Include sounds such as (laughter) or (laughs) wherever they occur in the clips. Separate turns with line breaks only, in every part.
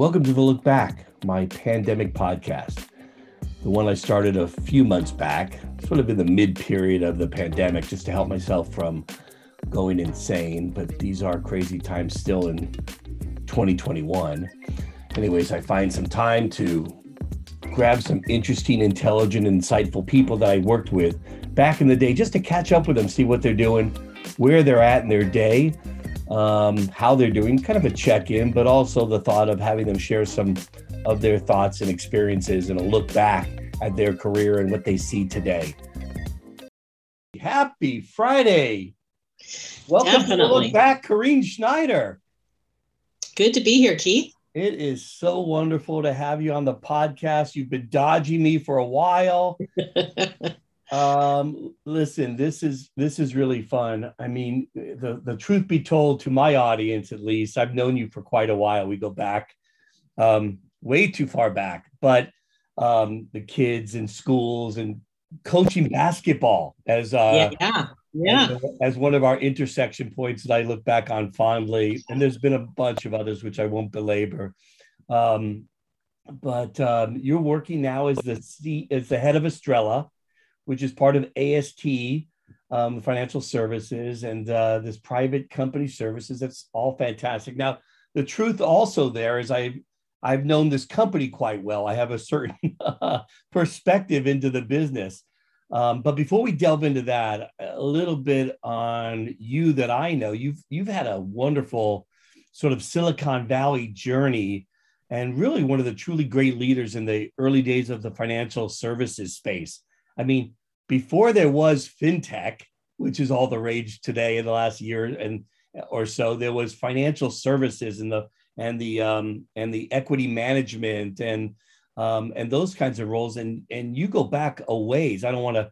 Welcome to the Look Back, my pandemic podcast. The one I started a few months back, sort of in the mid period of the pandemic, just to help myself from going insane. But these are crazy times still in 2021. Anyways, I find some time to grab some interesting, intelligent, insightful people that I worked with back in the day just to catch up with them, see what they're doing, where they're at in their day, um, how they're doing, kind of a check in, but also the thought of having them share some of their thoughts and experiences and a look back at their career and what they see today. Happy Friday. Welcome Definitely. to Look Back, Carine Schneider.
Good to be here, Keith.
It is so wonderful to have you on the podcast. You've been dodging me for a while. (laughs) Um, listen, this is this is really fun. I mean, the the truth be told, to my audience at least, I've known you for quite a while. We go back um, way too far back, but um, the kids in schools and coaching basketball as uh,
yeah, yeah.
As, as one of our intersection points that I look back on fondly. And there's been a bunch of others which I won't belabor. Um, but um, you're working now as the C, as the head of Astrella which is part of AST um, Financial Services and uh, this private company services. That's all fantastic. Now, the truth also there is I I've known this company quite well. I have a certain (laughs) perspective into the business. Um, but before we delve into that, a little bit on you that I know. You've you've had a wonderful sort of Silicon Valley journey and really one of the truly great leaders in the early days of the financial services space. I mean, before there was fintech, which is all the rage today in the last year and or so, there was financial services and the and the um, and the equity management and um, and those kinds of roles. And and you go back a ways. I don't want to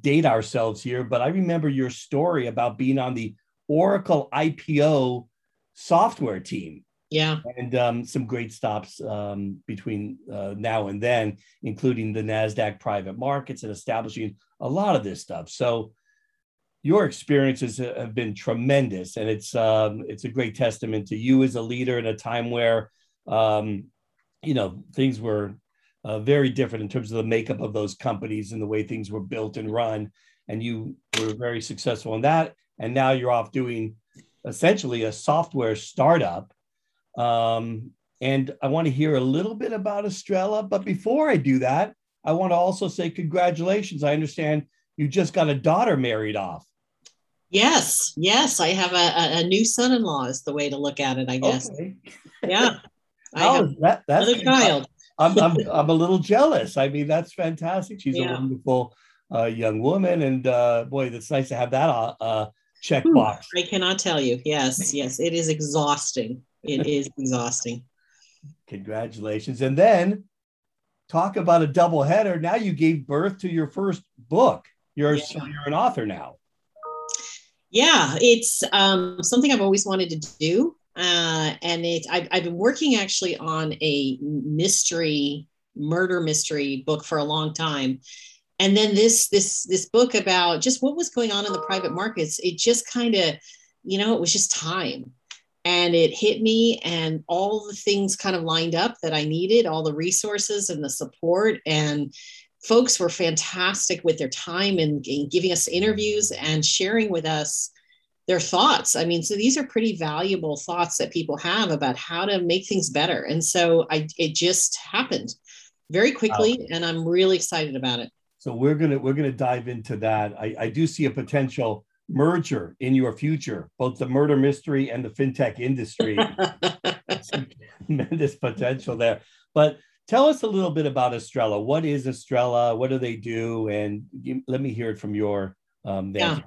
date ourselves here, but I remember your story about being on the Oracle IPO software team
yeah.
And um, some great stops um, between uh, now and then, including the NASDAQ private markets and establishing a lot of this stuff. So your experiences have been tremendous. And it's, um, it's a great testament to you as a leader in a time where, um, you know, things were uh, very different in terms of the makeup of those companies and the way things were built and run. And you were very successful in that. And now you're off doing essentially a software startup um, and I want to hear a little bit about Astrella. But before I do that, I want to also say congratulations. I understand you just got a daughter married off.
Yes, yes. I have a, a new son in law, is the way to look at it, I guess. Okay. Yeah. (laughs)
Is that? That's another child. I'm, I'm, I'm a little jealous. I mean, that's fantastic. She's yeah. a wonderful uh, young woman. And uh, boy, it's nice to have that uh, uh checkbox.
I cannot tell you. Yes, (laughs) yes. It is exhausting it is exhausting.
Congratulations. And then talk about a double header. Now you gave birth to your first book. You're, yeah. you're an author now.
Yeah, it's um, something I've always wanted to do. Uh, and it, I've, I've been working actually on a mystery, murder mystery book for a long time and then this this this book about just what was going on in the private markets it just kind of you know it was just time. And it hit me and all the things kind of lined up that i needed all the resources and the support. And folks were fantastic with their time and, and giving us interviews and sharing with us their thoughts. I mean so these are pretty valuable thoughts that people have about how to make things better. And so i it just happened very quickly and i'm really excited about it
so we're gonna we're gonna dive into that i, I do see a potential merger in your future, both the murder mystery and the fintech industry. (laughs) tremendous potential there. But tell us a little bit about Astrella. What is Astrella? What do they do? And let me hear it from your um, yeah.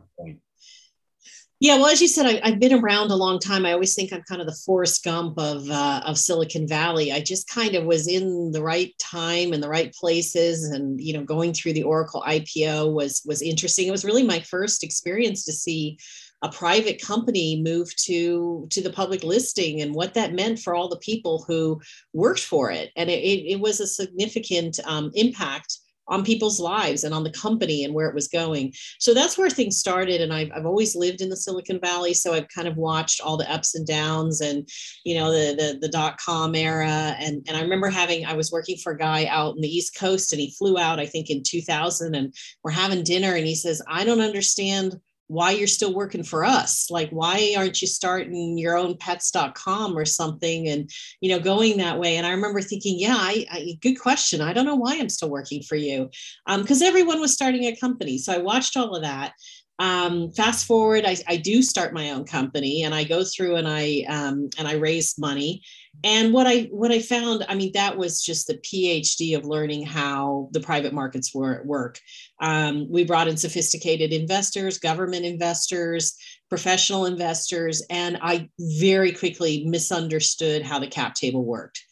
Yeah, well, as you said, I, have been around a long time. I always think I'm kind of the Forrest Gump of uh, of Silicon Valley. I just kind of was in the right time and the right places, and you know, going through the Oracle IPO was was interesting. It was really my first experience to see a private company move to to the public listing and what that meant for all the people who worked for it, and it, it, it was a significant um, impact on people's lives and on the company and where it was going. So that's where things started. And I've, I've always lived in the Silicon Valley. So I've kind of watched all the ups and downs and, you know, the, the, the dot com era. And, and I remember having, I was working for a guy out in the East Coast and he flew out, I think in 2000 and we're having dinner and he says, I don't understand why you're still working for us. Like why aren't you starting your own pets.com or something and you know going that way? And i remember thinking yeah I, I good question. I don't know why i'm still working for you. Because um, everyone was starting a company. So i watched all of that. Um, fast forward I, I do start my own company and i go through and i um, and i raise money and what i what i found i mean that was just the phd of learning how the private markets were, work. Um, we brought in sophisticated investors government investors professional investors and i very quickly misunderstood how the cap table worked.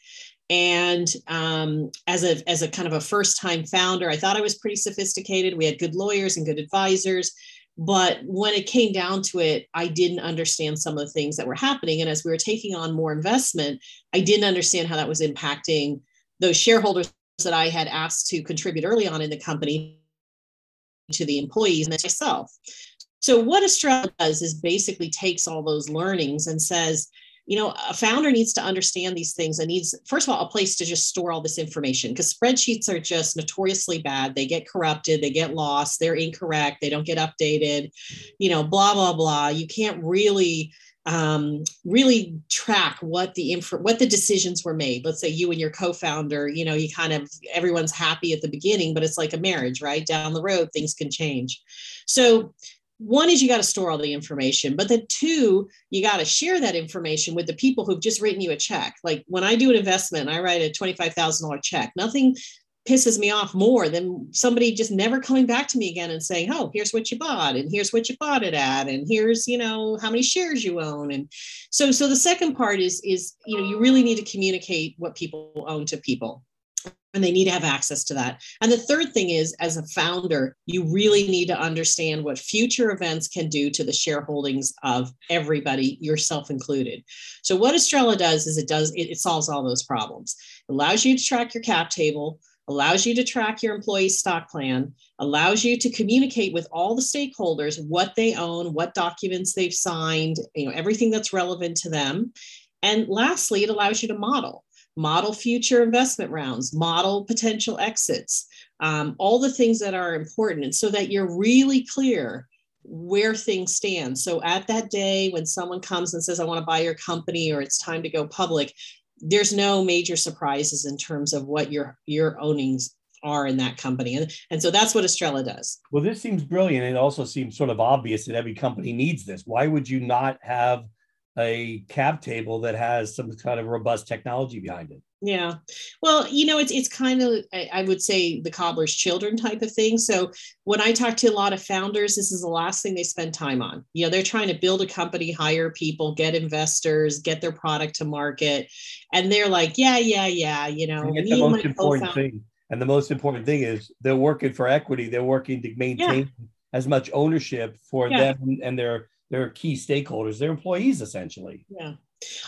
And um, as a as a kind of a first time founder i thought i was pretty sophisticated. We had good lawyers and good advisors but when it came down to it, I didn't understand some of the things that were happening. And as we were taking on more investment, I didn't understand how that was impacting those shareholders that I had asked to contribute early on in the company to the employees and myself. So, what Astrella does is basically takes all those learnings and says, you know a founder needs to understand these things and needs first of all a place to just store all this information because spreadsheets are just notoriously bad they get corrupted they get lost they're incorrect they don't get updated you know blah blah blah you can't really um, really track what the info, what the decisions were made. Let's say you and your co-founder, you know, you kind of everyone's happy at the beginning, but it's like a marriage, right? Down the road, things can change. So one is you got to store all the information, but then two, you got to share that information with the people who've just written you a check. Like when I do an investment, I write a $25,000 check. Nothing pisses me off more than somebody just never coming back to me again and saying, "Oh, here's what you bought and here's what you bought it at and here's, you know, how many shares you own." And so so the second part is is, you know, you really need to communicate what people own to people and they need to have access to that. And the third thing is, as a founder, you really need to understand what future events can do to the shareholdings of everybody, yourself included. So, what Astrella does is it does it, it solves all those problems. It allows you to track your cap table, allows you to track your employee stock plan, allows you to communicate with all the stakeholders what they own, what documents they've signed, you know, everything that's relevant to them. And lastly, it allows you to model model future investment rounds, model potential exits, um, all the things that are important, and so that you're really clear where things stand. So at that day when someone comes and says, I want to buy your company or it's time to go public, there's no major surprises in terms of what your your ownings are in that company. And, and so that's what Astrella does.
Well, this seems brilliant. It also seems sort of obvious that every company needs this. Why would you not have a cap table that has some kind of robust technology behind it.
Yeah. Well, you know, it's it's kind of I would say the cobbler's children type of thing. So when I talk to a lot of founders, this is the last thing they spend time on. You know, they're trying to build a company, hire people, get investors, get their product to market, and they're like, yeah, yeah, yeah. You know, and
the most important thing. And the most important thing is they're working for equity. They're working to maintain yeah. as much ownership for yeah. them and their they're key stakeholders they're employees essentially
yeah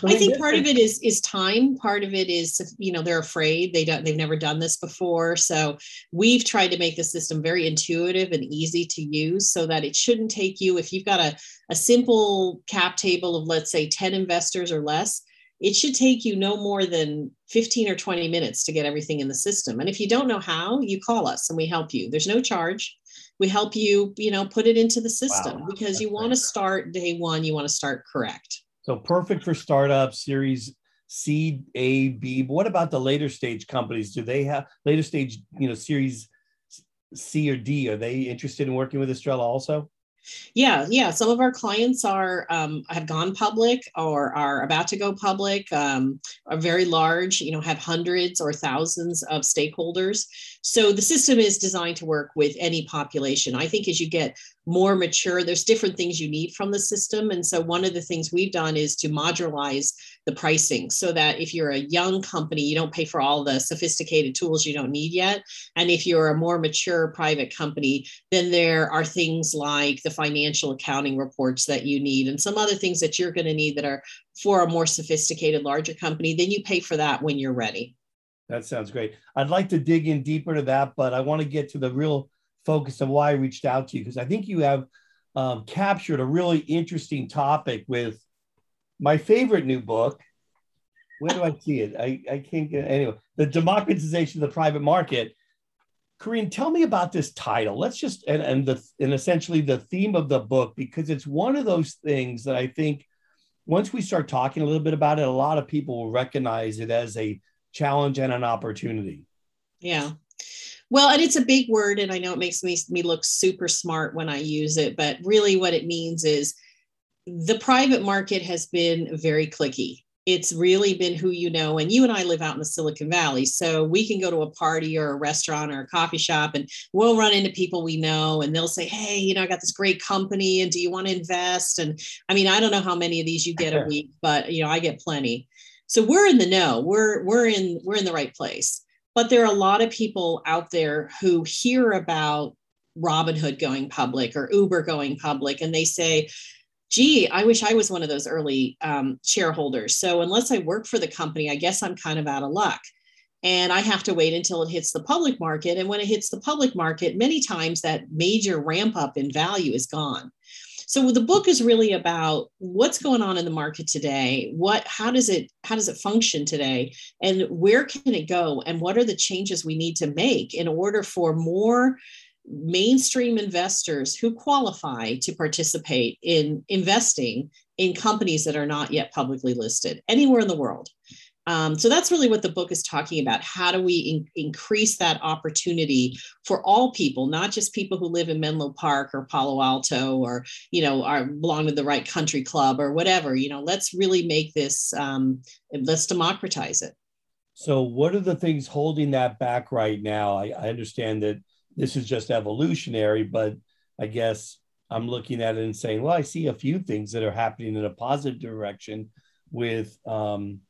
I think part of it is is time. Part of it is you know they're afraid they don't they've never done this before. So we've tried to make the system very intuitive and easy to use so that it shouldn't take you if you've got a, a simple cap table of let's say 10 investors or less, it should take you no more than 15 or 20 minutes to get everything in the system. And if you don't know how, you call us and we help you. There's no charge we help you you know put it into the system wow. because you want to start day one you want to start correct.
So perfect for startups series c a b what about the later stage companies? Do they have later stage you know series c or d are they interested in working with astrella also
yeah, yeah. Some of our clients are um, have gone public or are about to go public. Um, are very large. You know, have hundreds or thousands of stakeholders. So the system is designed to work with any population. I think as you get more mature, there's different things you need from the system. And so one of the things we've done is to modularize the pricing so that if you're a young company, you don't pay for all the sophisticated tools you don't need yet. And if you're a more mature private company, then there are things like the financial accounting reports that you need and some other things that you're going to need that are for a more sophisticated, larger company. Then you pay for that when you're ready.
That sounds great. I'd like to dig in deeper to that, but I want to get to the real focus of why I reached out to you because I think you have um, captured a really interesting topic with my favorite new book. Where do I see it? I, I can't get anyway. The democratization of the private market. Carine, tell me about this title. Let's just and, and the and essentially the theme of the book because it's one of those things that I think once we start talking a little bit about it, a lot of people will recognize it as a challenge and an opportunity.
Yeah. Well, and it's a big word, and I know it makes me, me look super smart when I use it, but really what it means is the private market has been very clicky. It's really been who you know. And you and I live out in the Silicon Valley. So we can go to a party or a restaurant or a coffee shop and we'll run into people we know and they'll say, Hey, you know, I got this great company and do you want to invest? And I mean, I don't know how many of these you get a (laughs) week, but you know, I get plenty. So we're in the know. We're we're in we're in the right place. But there are a lot of people out there who hear about Robinhood going public or Uber going public, and they say, gee, I wish I was one of those early um, shareholders. So unless I work for the company, I guess I'm kind of out of luck. And I have to wait until it hits the public market. And when it hits the public market, many times that major ramp up in value is gone. So the book is really about what's going on in the market today. What, how does it, how does it function today, and where can it go, and what are the changes we need to make in order for more mainstream investors who qualify to participate in investing in companies that are not yet publicly listed anywhere in the world. Um, so that's really what the book is talking about. How do we in- increase that opportunity for all people, not just people who live in Menlo Park or Palo Alto or you know are belong to the right country club or whatever. You know, let's really make this. Um, let's democratize it.
So, what are the things holding that back right now? I, I understand that this is just evolutionary, but I guess I'm looking at it and saying, well, I see a few things that are happening in a positive direction with um,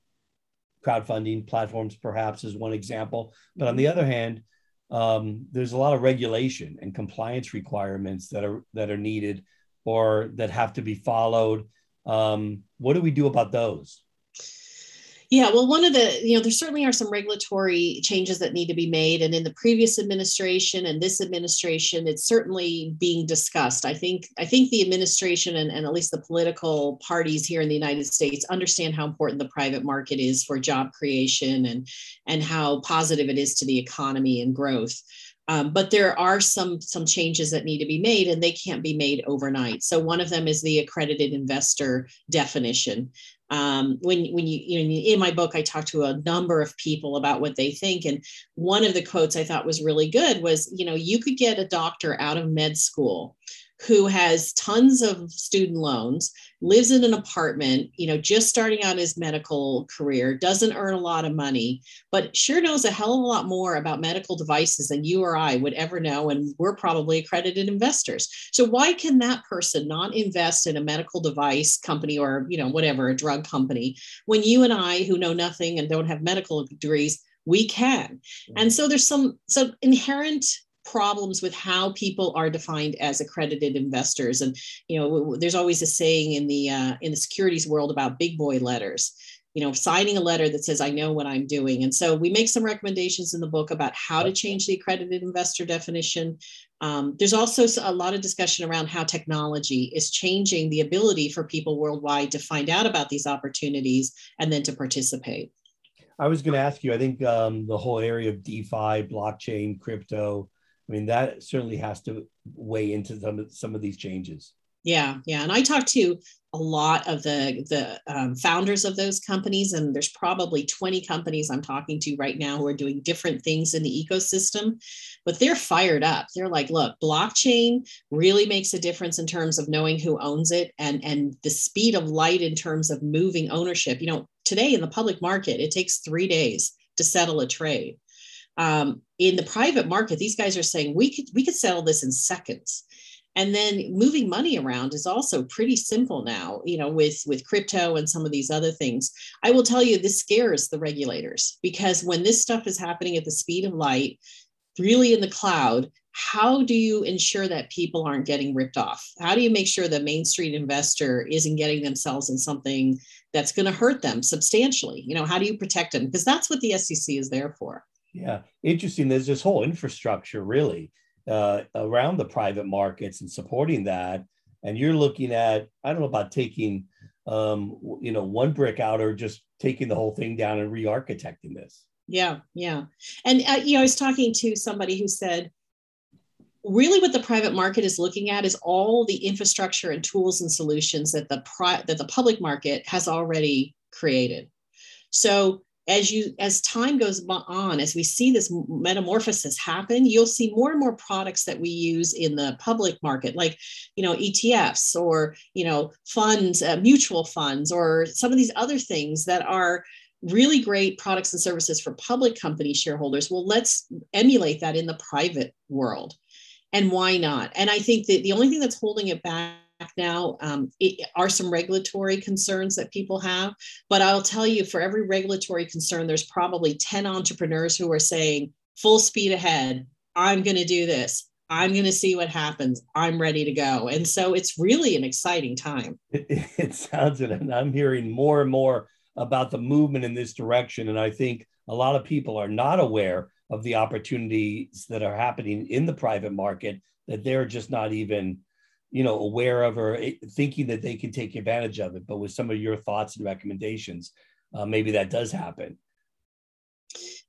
crowdfunding platforms perhaps is one example. But on the other hand um, there's a lot of regulation and compliance requirements that are that are needed or that have to be followed. Um, what do we do about those
yeah, well, one of the, you know, there certainly are some regulatory changes that need to be made. And in the previous administration and this administration, it's certainly being discussed. I think, I think the administration and, and at least the political parties here in the United States understand how important the private market is for job creation and, and how positive it is to the economy and growth. Um, but there are some some changes that need to be made and they can't be made overnight so one of them is the accredited investor definition um, when when you, you know in my book i talked to a number of people about what they think and one of the quotes i thought was really good was you know you could get a doctor out of med school who has tons of student loans, lives in an apartment, you know, just starting out his medical career, doesn't earn a lot of money, but sure knows a hell of a lot more about medical devices than you or I would ever know. And we're probably accredited investors. So why can that person not invest in a medical device company or, you know, whatever, a drug company, when you and I, who know nothing and don't have medical degrees, we can. And so there's some so inherent problems with how people are defined as accredited investors. And you know there's always a saying in the uh, in the securities world about big boy letters you know signing a letter that says i know what i'm doing. And so we make some recommendations in the book about how to change the accredited investor definition. Um, there's also a lot of discussion around how technology is changing the ability for people worldwide to find out about these opportunities and then to participate.
I was going to ask you i think um, the whole area of defi blockchain crypto I mean, that certainly has to weigh into some of, some of these changes.
Yeah, yeah, and I talked to a lot of the the um, founders of those companies, and there's probably 20 companies I'm talking to right now who are doing different things in the ecosystem, but they're fired up. They're like, look, blockchain really makes a difference in terms of knowing who owns it and and the speed of light in terms of moving ownership. You know, today in the public market, it takes three days to settle a trade um, in the private market, these guys are saying we could we could settle this in seconds. And then moving money around is also pretty simple now, you know, with with crypto and some of these other things. I will tell you this scares the regulators because when this stuff is happening at the speed of light, really in the cloud, how do you ensure that people aren't getting ripped off? How do you make sure the Main Street investor isn't getting themselves in something that's going to hurt them substantially. You know, how do you protect them? Because that's what the SEC is there for.
Yeah, interesting. There's this whole infrastructure really uh, around the private markets and supporting that. And you're looking at, I don't know about taking, um, you know, one brick out or just taking the whole thing down and re-architecting this.
Yeah, yeah. And uh, you know, I was talking to somebody who said, really, what the private market is looking at is all the infrastructure and tools and solutions that the pri- that the public market has already created. So as you as time goes on as we see this metamorphosis happen you'll see more and more products that we use in the public market like you know etfs or you know funds uh, mutual funds or some of these other things that are really great products and services for public company shareholders. Well let's emulate that in the private world. And why not? And i think that the only thing that's holding it back now um, it, are some regulatory concerns that people have. But I'll tell you, for every regulatory concern, there's probably 10 entrepreneurs who are saying, full speed ahead, I'm going to do this. I'm going to see what happens. I'm ready to go. And so it's really an exciting time.
It, it (laughs) sounds it. And I'm hearing more and more about the movement in this direction. And I think a lot of people are not aware of the opportunities that are happening in the private market that they're just not even you know aware of or thinking that they can take advantage of it but with some of your thoughts and recommendations uh, maybe that does happen.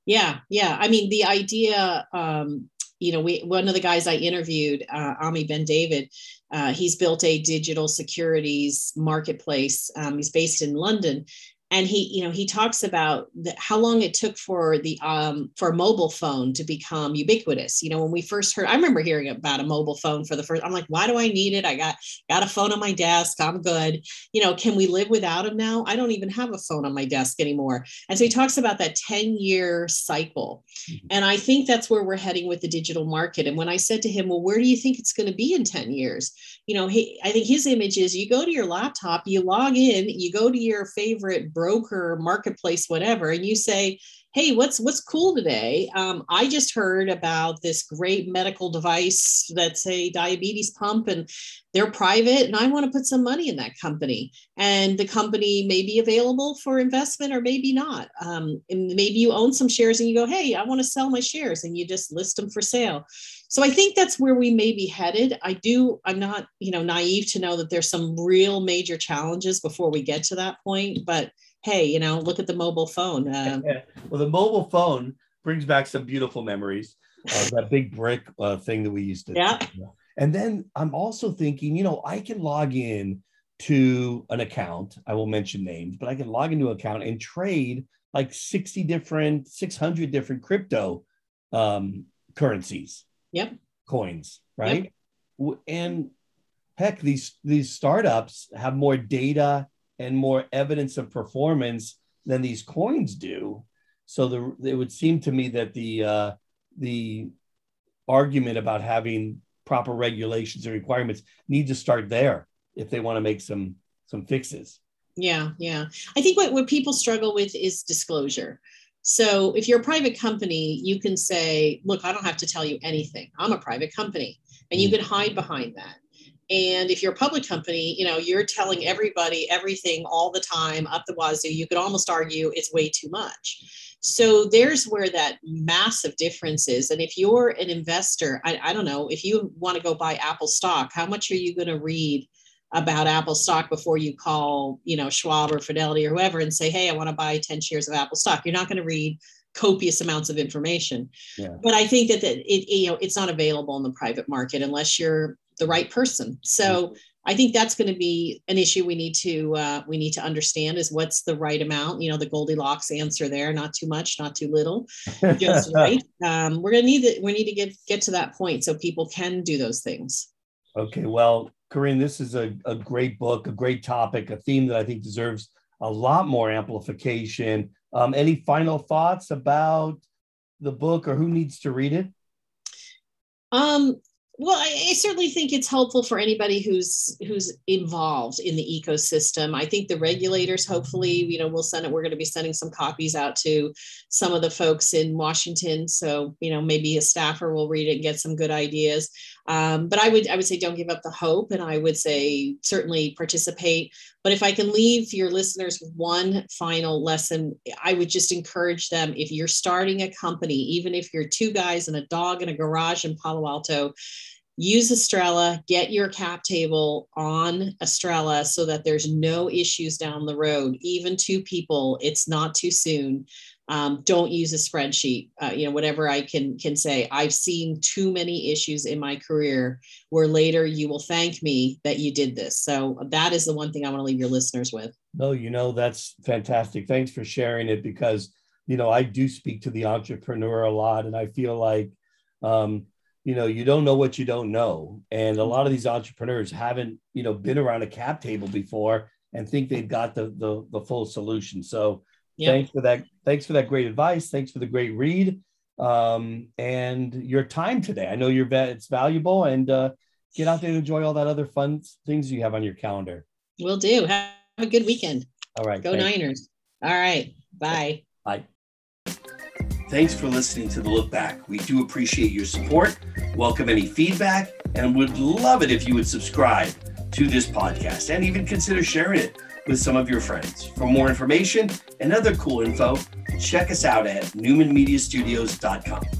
Yeah yeah. I mean the idea um, you know we one of the guys i interviewed uh, ami ben david uh, he's built a digital securities marketplace. Um, he's based in london and he you know he talks about the, how long it took for the um, for a mobile phone to become ubiquitous. You know when we first heard i remember hearing about a mobile phone for the first i'm like why do i need it? I got got a phone on my desk. I'm good. You know can we live without them now? I don't even have a phone on my desk anymore. And so he talks about that 10 year cycle. Mm-hmm. and i think that's where we're heading with the digital market. And when i said to him well where do you think it's going to be in 10 years? You know he, i think his image is you go to your laptop you log in you go to your favorite broker, marketplace, whatever, and you say, hey what's what's cool today? Um, i just heard about this great medical device that's a diabetes pump and they're private and i want to put some money in that company. And the company may be available for investment or maybe not. Um, and maybe you own some shares and you go hey i want to sell my shares and you just list them for sale. So i think that's where we may be headed. I do i'm not you know naive to know that there's some real major challenges before we get to that point but hey, you know, look at the mobile phone. Uh, (laughs)
well, the mobile phone brings back some beautiful memories. Uh, that big brick uh, thing that we used to.
Yeah.
And then I'm also thinking, you know, I can log in to an account. I will mention names, but I can log into an account and trade like 60 different, 600 different crypto um, currencies.
Yep.
Coins, right? Yep. And heck, these these startups have more data and more evidence of performance than these coins do. So the, it would seem to me that the uh, the argument about having proper regulations and requirements need to start there if they want to make some some fixes.
Yeah, yeah. I think what, what people struggle with is disclosure. So if you're a private company, you can say, look, I don't have to tell you anything. I'm a private company. And you mm. can hide behind that. And if you're a public company, you know, you're telling everybody everything all the time up the wazoo. You could almost argue it's way too much. So there's where that massive difference is. And if you're an investor, I, I don't know, if you want to go buy Apple stock, how much are you going to read about Apple stock before you call, you know, Schwab or Fidelity or whoever and say, hey, I want to buy 10 shares of Apple stock? You're not going to read copious amounts of information. Yeah. But I think that, that it, you know, it's not available in the private market unless you're the right person. So mm-hmm. I think that's going to be an issue we need to uh, we need to understand is what's the right amount. You know, the Goldilocks answer there: not too much, not too little, (laughs) just right. Um, we're going to need that. We need to get get to that point so people can do those things.
Okay, well, Carine, this is a, a great book, a great topic, a theme that I think deserves a lot more amplification. Um, any final thoughts about the book or who needs to read it?
Um, well I, I, certainly think it's helpful for anybody who's who's involved in the ecosystem. I think the regulators hopefully you know we'll send it we're going to be sending some copies out to some of the folks in washington. So you know maybe a staffer will read it and get some good ideas Um, but I would I would say don't give up the hope, and I would say certainly participate. But if I can leave your listeners with one final lesson, I would just encourage them if you're starting a company, even if you're two guys and a dog in a garage in Palo Alto, use Astrella, get your cap table on Astrella so that there's no issues down the road. Even two people, it's not too soon um, don't use a spreadsheet. Uh, you know whatever i can can say. I've seen too many issues in my career where later you will thank me that you did this. So that is the one thing i want to leave your listeners with.
No you know that's fantastic. Thanks for sharing it because you know i do speak to the entrepreneur a lot and i feel like um, you know you don't know what you don't know. And a lot of these entrepreneurs haven't you know been around a cap table before and think they've got the the, the full solution. So Yep. Thanks for that. Thanks for that great advice. Thanks for the great read um, and your time today. I know you're it's valuable and uh, get out there and enjoy all that other fun things you have on your calendar.
We'll do. Have a good weekend.
All right.
Go thanks. Niners. All right. Bye.
Bye. Thanks for listening to the Look Back. We do appreciate your support, welcome any feedback, and would love it if you would subscribe to this podcast and even consider sharing it with some of your friends. For more information and other cool info, check us out at newmanmediastudios.com.